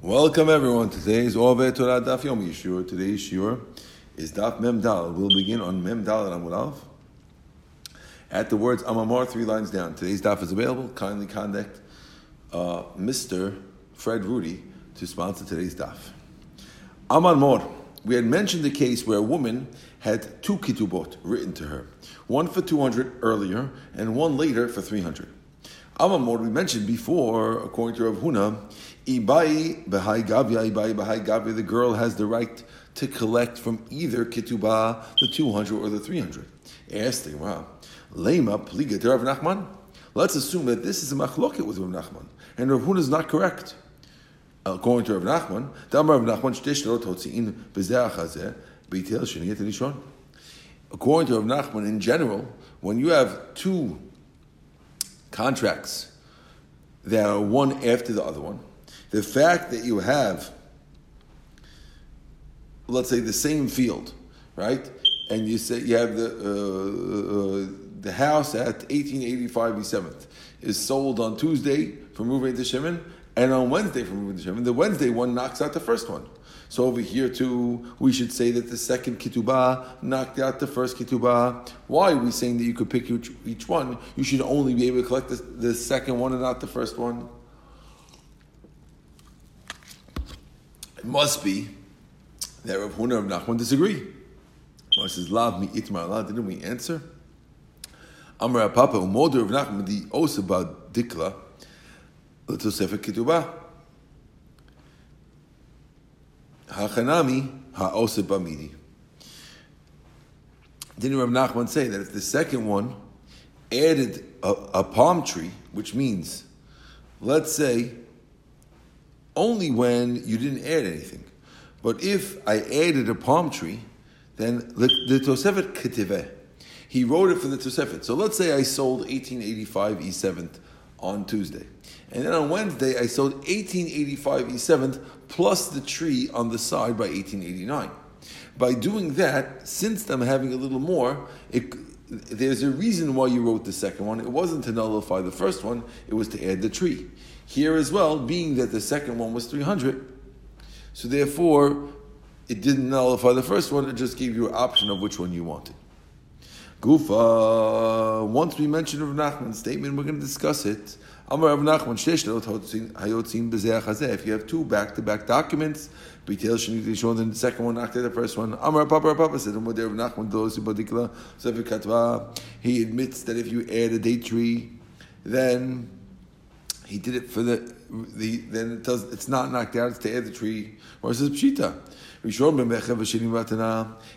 Welcome everyone. Today's Ove Torah Daf Yomi Shiur. Today's Shur is Daf Mem Dal. We'll begin on Mem Dal and Amud. At the words Amamor, three lines down. Today's Daf is available. Kindly contact uh, Mr. Fred Rudy to sponsor today's Daf. Aman Mor. We had mentioned the case where a woman had two kitubot written to her, one for 200 earlier and one later for 300. Amamor, we mentioned before, according to Rav Huna, Ibai Bahai Gavya, Ibai Bahai Gavya, the girl has the right to collect from either Ketubah, the 200 or the 300. Asked wow, Lema? Let's assume that this is a machloket with Rav Nachman, and Rav Huna is not correct. According to Rav Nachman, Rav Nachman. According to Rav Nachman, in general, when you have two contracts that are one after the other one, the fact that you have, let's say, the same field, right? And you say you have the uh, uh, the house at 1885 E7th is sold on Tuesday from Ruvain to Shimon, and on Wednesday from Ruvain to Shimon. The Wednesday one knocks out the first one. So over here too, we should say that the second ketubah knocked out the first ketubah. Why are we saying that you could pick each, each one? You should only be able to collect the, the second one and not the first one. Must be that Rav Huna and Nachman disagree. Rav says, "Lav mi itmar la." Didn't we answer? Amar Papa umoder Rav Nachman the osaba dikla l'tosefet ketubah. Hachanami ha'oseb bamidi. Didn't Rav Nachman say that if the second one added a, a palm tree, which means, let's say, only when you didn't add anything. But if I added a palm tree, then the, Tosefet Ketiveh, he wrote it for the Tosefet. So let's say I sold 1885 E7th on Tuesday. And then on Wednesday, I sold 1885 E7th plus the tree on the side by 1889. By doing that, since I'm having a little more, it, there's a reason why you wrote the second one. It wasn't to nullify the first one, it was to add the tree. Here as well, being that the second one was 300, so therefore it didn't nullify the first one, it just gave you an option of which one you wanted. Gufa, once we mention Rav Nachman's statement, we're going to discuss it. Amar if you have two back-to-back documents, B'tel Shani Rishon, the second one after the first one. Amar Papa Papa said, particular, he admits that if you add a date tree, then he did it for the, the then it does it's not knocked out, it's to add the tree. Or it says Pshita.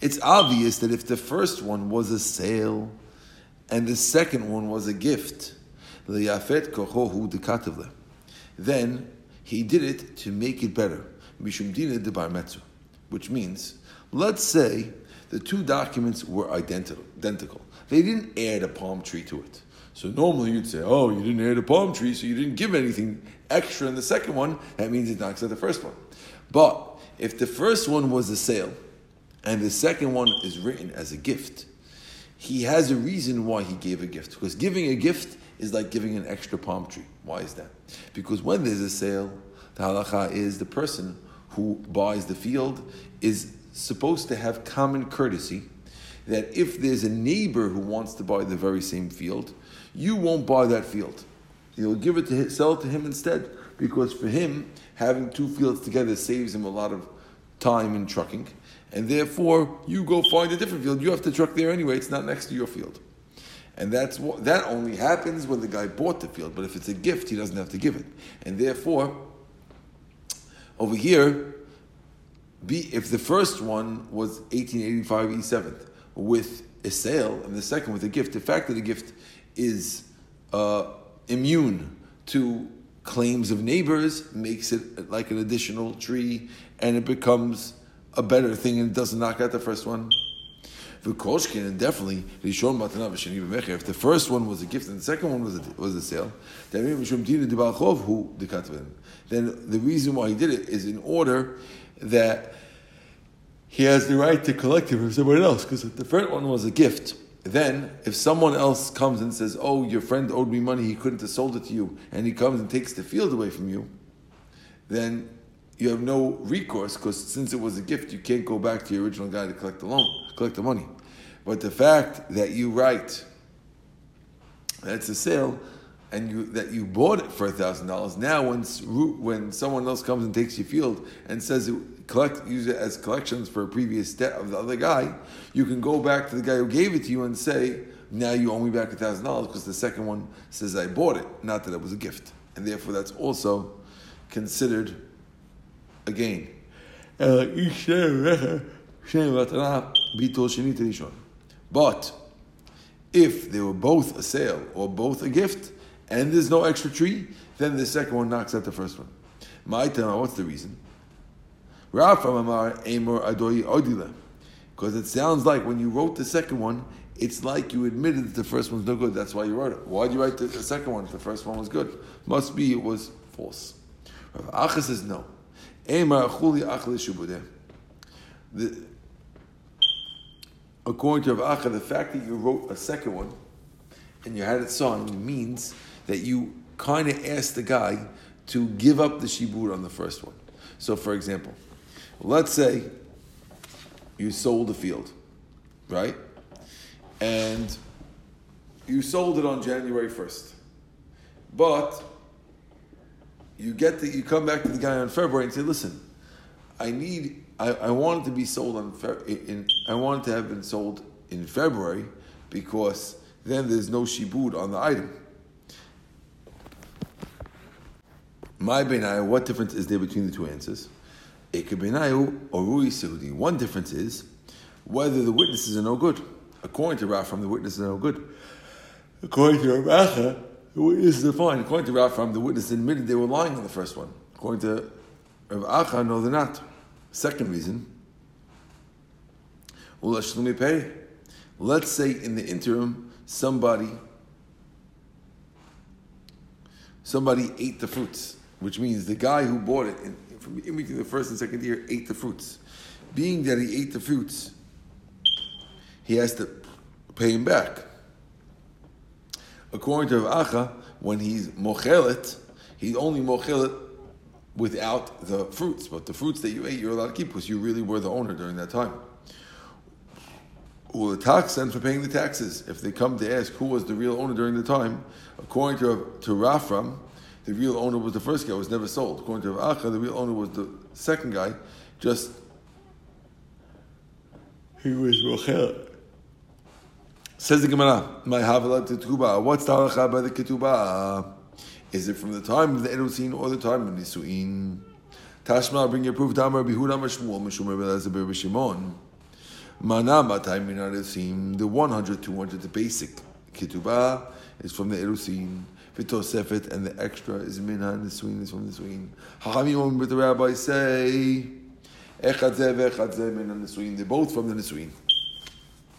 It's obvious that if the first one was a sale and the second one was a gift, then he did it to make it better. Which means, let's say the two documents were identical. They didn't add a palm tree to it. So normally you'd say, oh, you didn't add a palm tree, so you didn't give anything extra in the second one. That means it knocks out the first one. But if the first one was a sale and the second one is written as a gift, he has a reason why he gave a gift. Because giving a gift is like giving an extra palm tree. Why is that? Because when there's a sale, the halacha is the person who buys the field is supposed to have common courtesy that if there's a neighbor who wants to buy the very same field, you won't buy that field. You'll give it to him, sell it to him instead, because for him, having two fields together saves him a lot of time in trucking, and therefore you go find a different field. You have to truck there anyway; it's not next to your field, and that's what, that only happens when the guy bought the field. But if it's a gift, he doesn't have to give it, and therefore, over here, be if the first one was 1885 E7th with a sale, and the second with a gift, the fact that the gift is uh, immune to claims of neighbors makes it like an additional tree and it becomes a better thing and it doesn't knock out the first one. V'koshkin and definitely Rishon Matanav If the first one was a gift and the second one was a, was a sale, then the reason why he did it is in order that he has the right to collect it from someone else because the first one was a gift then if someone else comes and says, "Oh, your friend owed me money; he couldn't have sold it to you," and he comes and takes the field away from you, then you have no recourse because since it was a gift, you can't go back to your original guy to collect the loan, collect the money. But the fact that you write that's a sale, and you that you bought it for thousand dollars. Now, when when someone else comes and takes your field and says it, collect use it as collections for a previous debt of the other guy, you can go back to the guy who gave it to you and say, now you owe me back a thousand dollars because the second one says I bought it, not that it was a gift, and therefore that's also considered a gain. Uh, but if they were both a sale or both a gift, and there's no extra tree, then the second one knocks out the first one. My time, what's the reason? Because it sounds like when you wrote the second one, it's like you admitted that the first one's no good. That's why you wrote it. Why did you write the, the second one if the first one was good? Must be it was false. Rav Acha says no. The, according to Rav Acha, the fact that you wrote a second one and you had it signed means that you kind of asked the guy to give up the shibud on the first one. So, for example, let's say you sold a field, right? And you sold it on January 1st. But you get the, you come back to the guy on February and say, listen, I need, I, I want it to be sold on, in, I want it to have been sold in February because then there's no shibud on the item. My benayu, what difference is there between the two answers? Eke benayu or rui sehudi. One difference is whether the witnesses are no good. According to Rafram, the witnesses are no good. According to Rav the witnesses are fine. According to Rafram, the witness admitted they were lying on the first one. According to Rav Acha, no, they're not. Second reason, let's say in the interim somebody somebody ate the fruits, which means the guy who bought it in, from in between the first and second year ate the fruits. Being that he ate the fruits, he has to pay him back. According to Acha, when he's mochelet, he's only mochelet without the fruits, but the fruits that you ate, you're allowed to keep because you really were the owner during that time the tax and for paying the taxes. If they come to ask who was the real owner during the time, according to, to Rafram, the real owner was the first guy, was never sold. According to Acha, the real owner was the second guy, just he was Rochel. Says the Gemara, my Havalat Ketubah. What's the halacha by the Ketubah? Is it from the time of the Erusin or the time of Nisuin? Tashma, bring your proof. Damar Bihud Amar Shmuel, Meshumer Belazabir B'Shimon. The 100, 200, the basic ketubah is from the erusin. Vitosefet and the extra is minha nisuin is from nisuin. Hachamim but the rabbis say echad zeh ve'echad zeh nisuin. They're both from the nisuin.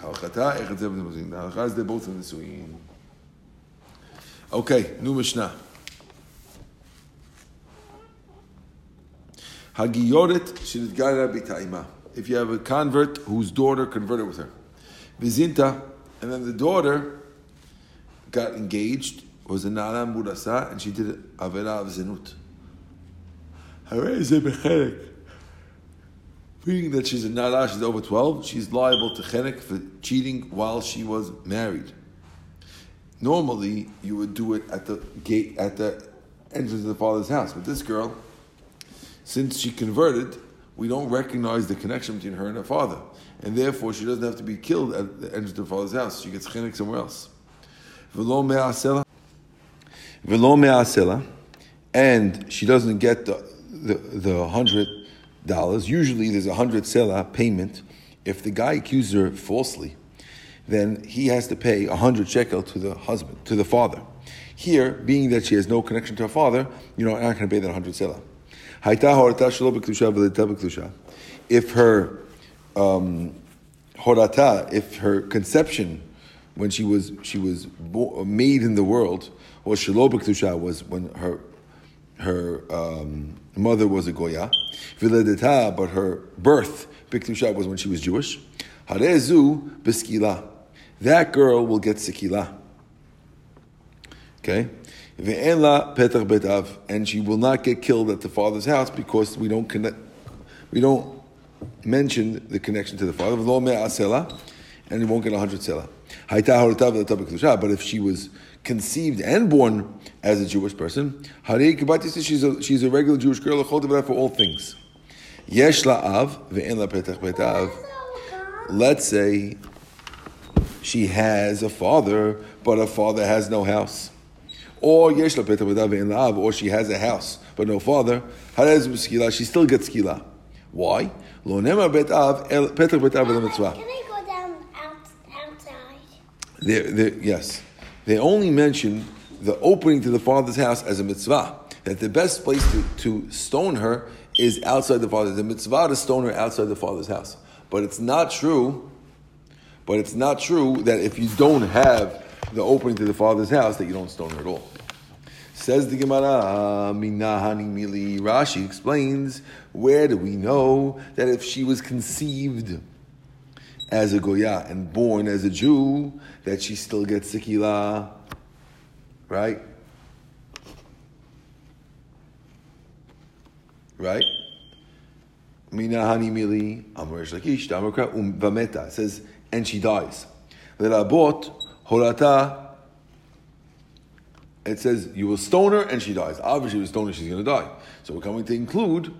The nisuin. Halachas they're both from the nisuin. Okay, new Mishnah. Hagiyoret shidgara b'ta'ima if you have a convert whose daughter converted with her. Vizinta, and then the daughter got engaged, was a Nara Murasa, and she did Avera of Zenut. Meaning that she's a Nara, she's over 12, she's liable to Chenek for cheating while she was married. Normally, you would do it at the gate, at the entrance of the father's house, but this girl, since she converted, we don't recognize the connection between her and her father. And therefore, she doesn't have to be killed at the entrance of her father's house. She gets chinik somewhere else. Velo me'asela. Velo me'asela. And she doesn't get the, the, the hundred dollars. Usually there's a hundred sela payment. If the guy accuses her falsely, then he has to pay a hundred shekel to the husband, to the father. Here, being that she has no connection to her father, you know, I'm not going to pay that hundred selah. If her um, horata, if her conception when she was she was made in the world was shelo was when her her um, mother was a goya, viledeta, but her birth biktusha was when she was Jewish. Harezu beskila, that girl will get sikila. Okay, Ve'enla petach betav, and she will not get killed at the father's house because we don't connect, we don't mention the connection to the father. V'lo me'asela, and he won't get a hundred selah. But if she was conceived and born as a Jewish person, she's a, she's a regular Jewish girl for all things. Yesh la'av ve'en la petach betav. Let's say she has a father, but her father has no house. Or yesh la petach betav ve'en la'av, or she has a house, but no father. She still gets skila. Why? Lo nemar betav petach betav mitzvah. Can I go down out, outside? They're, yes. They only mention the opening to the father's house as a mitzvah. That the best place to, to stone her is outside the father's. The mitzvah to stone her outside the father's house. But it's not true. But it's not true that if you don't have the opening to the father's house, that you don't stone her at all. Says the Gemara, Minahani Mili. Rashi explains, where do we know that if she was conceived as a Goya and born as a Jew, that she still gets Sikila? Right? Right? Minahani Mili, Amr Shlakish, Damakra, Um Vameta. It says, and she dies. Lerabot, Horata, it says you will stone her and she dies. Obviously, you will stone her, she's going to die. So we're coming to include,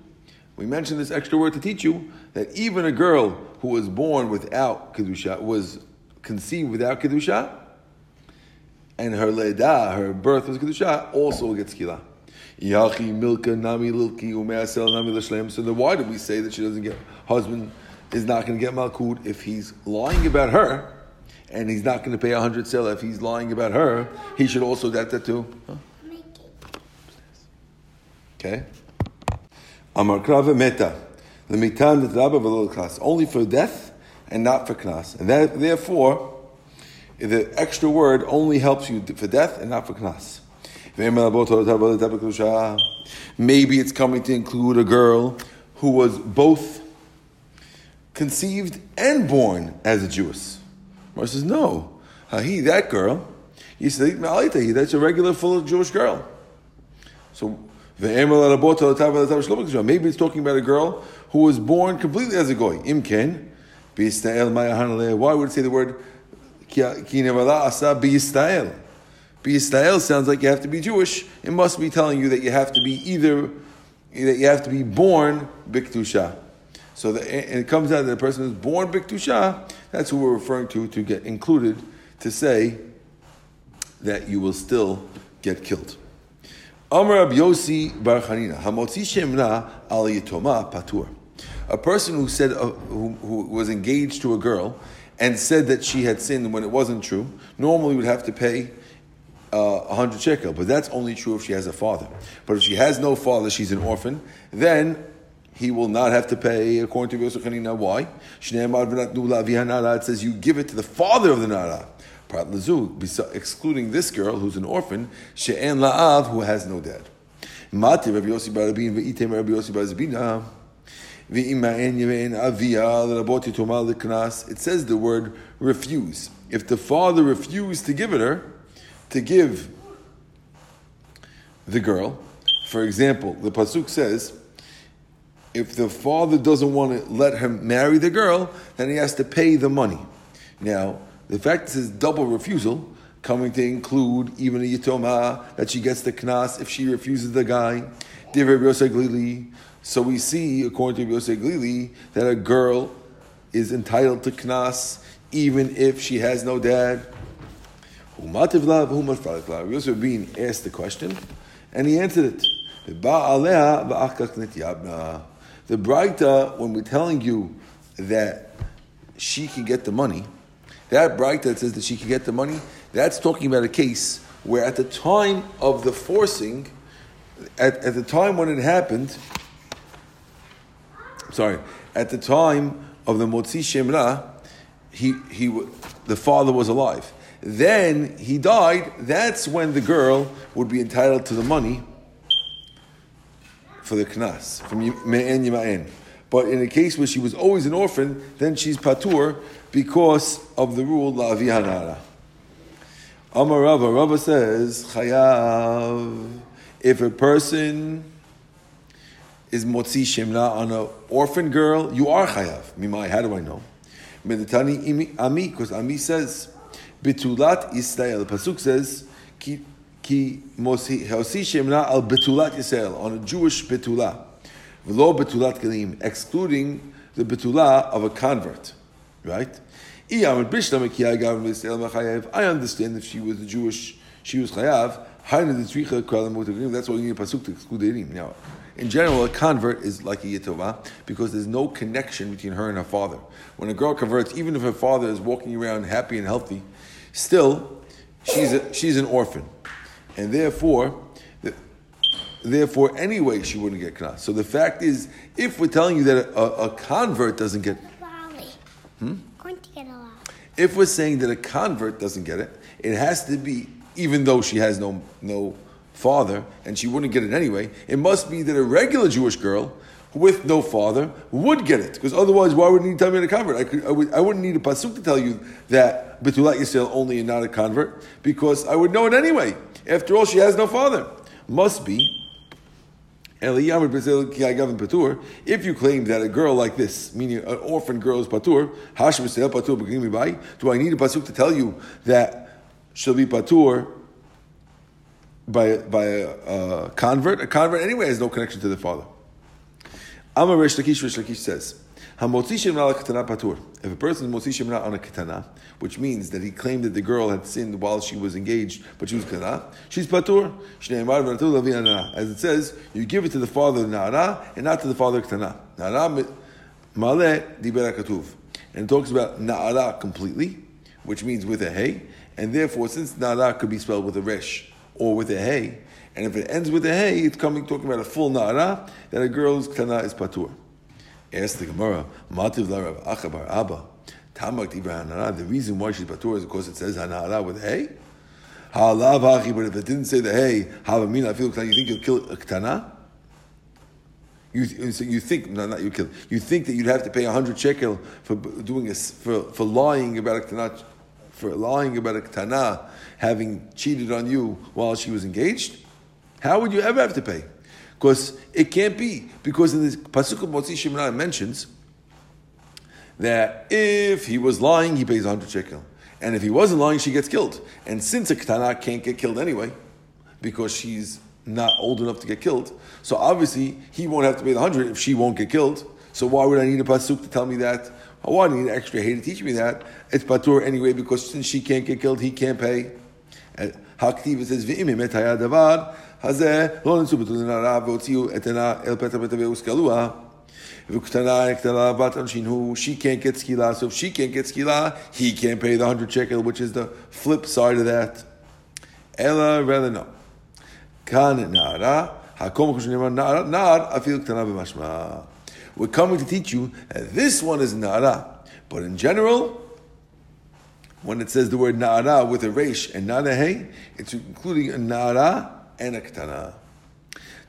we mentioned this extra word to teach you that even a girl who was born without Kedusha, was conceived without Kedusha, and her leda, her birth was Kedusha, also gets Kila. Yachi, Milka, Nami, Lilki, Umeasel, Nami, Lashlem. So then why do we say that she doesn't get, husband is not going to get Malkut if he's lying about her? and he's not going to pay a hundred sell if he's lying about her, he should also get that too. Huh? Okay. Amar krava meta. Lemitan v'lo knas. Only for death and not for knas. And that, therefore, the extra word only helps you for death and not for knas. Maybe it's coming to include a girl who was both conceived and born as a Jewess. Mar says, no. He, that girl, that's a regular full Jewish girl. So, maybe it's talking about a girl who was born completely as a goy. Imken, why would it say the word Biyisrael? Biyisrael sounds like you have to be Jewish. It must be telling you that you have to be either that you have to be born biktusha. So the, and it comes out that the person who's born biktusha, that's who we're referring to to get included to say that you will still get killed. Amar Rab Yossi Bar Chanina, Hamotzi Shemna Al Yitoma Patur. A person who said uh, who, who was engaged to a girl and said that she had sinned when it wasn't true, normally would have to pay uh, a uh, hundred shekel, but that's only true if she has a father. But if she has no father, she's an orphan, then he will not have to pay according to Yosef Chanina. Why? It says you give it to the father of the Nara. Excluding this girl who's an orphan, She'en La'av, who has no dad. Mati Rabbi Yossi Barabin ve'item Rabbi Yossi Barzabina. It says the word refuse. If the father refused to give it her, to give the girl, for example, the pasuk says, if the father doesn't want to let him marry the girl, then he has to pay the money. Now, the fact it's double refusal, coming to include even a yitoma, that she gets the knas if she refuses the guy. So we see, according to Yosef Glili, that a girl is entitled to knas even if she has no dad. Yosef being asked the question, and he answered it. The Braita, when we're telling you that she can get the money, that Braita that says that she can get the money, that's talking about a case where at the time of the forcing, at, at the time when it happened, sorry, at the time of the Motzi Shemra, he, he, the father was alive. Then he died, that's when the girl would be entitled to the money for the knas from me'en yima'en. But in a case where she was always an orphan, then she's patur because of the rule la hanara. Amar Rava, Rava says, Chayav, if a person is motzi shemna on an orphan girl, you are chayav. Mimai, how do I know? Meditani ami, because ami says, betulat Yisrael. The pasuk says, ki ki mosi shemna al betulat Yisrael on a Jewish betula, v'lo betulat kelim, excluding the betula of a convert, right? I understand if she was a Jewish, she was chayav. That's why you need a pasuk to exclude the Now, in general, a convert is like a yitova because there's no connection between her and her father. When a girl converts, even if her father is walking around happy and healthy, still she's a, she's an orphan, and therefore. Therefore, anyway, she wouldn't get knas. So the fact is, if we're telling you that a, a convert doesn't get, hmm? get. If we're saying that a convert doesn't get it, it has to be even though she has no no father and she wouldn't get it anyway. It must be that a regular Jewish girl with no father would get it because otherwise, why would you tell me to convert? I, could, I, would, I wouldn't need a pasuk to tell you that Betulat Yisrael only and not a convert because I would know it anyway. After all, she has no father. Must be if you claim that a girl like this, meaning an orphan girl is patur, do I need a pasuk to tell you that she'll be patur by, by a, a, convert? A convert anyway has no connection to the father. Amar Rish Lakish, Rish Lakish says, if a person is motzi shemna on a ketana, which means that he claimed that the girl had sinned while she was engaged, but she was ketana, she's patur. As it says, you give it to the father na'ara and not to the father ketana. Na'ara male dibera katuv. And it talks about na'ara completely, which means with a hey, and therefore, since na'ara could be spelled with a resh or with a hey, and if it ends with a hey, it's coming talking about a full na'ara, that a girl's ketana is patur. Ask the Gemara, Mativ Larav Acha bar Abba, Tamak Hanara. The reason why she's Patur is because it says Hanara with hey. Halav Hachi, but if it didn't say the hey, Havamina, I feel you think you'll kill a Ktana? You, you think no, not you kill. You think that you'd have to pay hundred shekel for doing a, for for lying about a ktana, for lying about a ktana having cheated on you while she was engaged. How would you ever have to pay? Because it can't be. Because in the Pasuk of Motzi Shemana mentions that if he was lying, he pays 100 shekel. And if he wasn't lying, she gets killed. And since a Ketana can't get killed anyway, because she's not old enough to get killed, so obviously he won't have to pay the 100 if she won't get killed. So why would I need a Pasuk to tell me that? Why I need an extra hay to teach me that? It's Patur anyway, because since she can't get killed, he can't pay. Uh, Haktiv says, הזה לא נמצאו בתור לנערה והוציאו את עינה אל פתח בית אביה וסקלוה. וקטנה קטנה בת עונשין הוא, she can't get skila, so if she can't get skila, he can't pay the 100 shekel, which is the flip side of that. אלא rather no. כאן נערה, הכל מקום שנאמר נער, נער אפילו קטנה במשמע. We're coming to teach you that this one is nara, but in general, when it says the word nara with a resh and not a hey, it's including a nara and a ketana.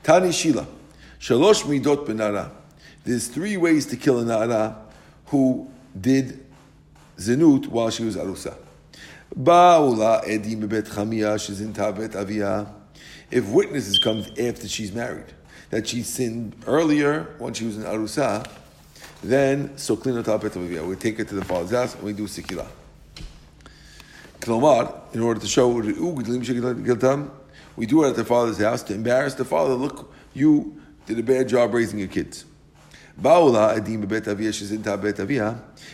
Tani Shila, Shalosh Midot Benara. There's three ways to kill a Nara who did zenut while she was arusa. Ba'ula edim bet chamia shezinta bet avia. If witnesses come after she's married, that she sinned earlier when she was in arusa, then soklin bet avia. We take her to the father's house and we do sikila. Klomar, in order to show we do it at the father's house to embarrass the father. Look, you did a bad job raising your kids.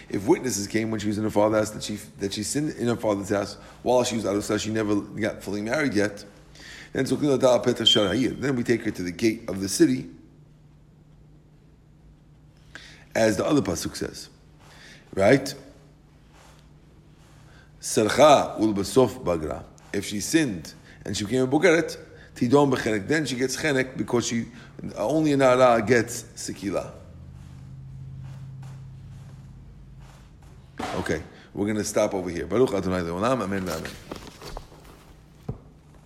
If witnesses came when she was in her father's house that she that she sinned in her father's house while she was out of house, she never got fully married yet. Then then we take her to the gate of the city, as the other pasuk says, right? If she sinned and she became a bugeret, tidon bechenek. Then she gets chenek because she only an ara gets sekila. Okay, we're going to stop over here. Baruch Adonai Leolam. Amen. Amen.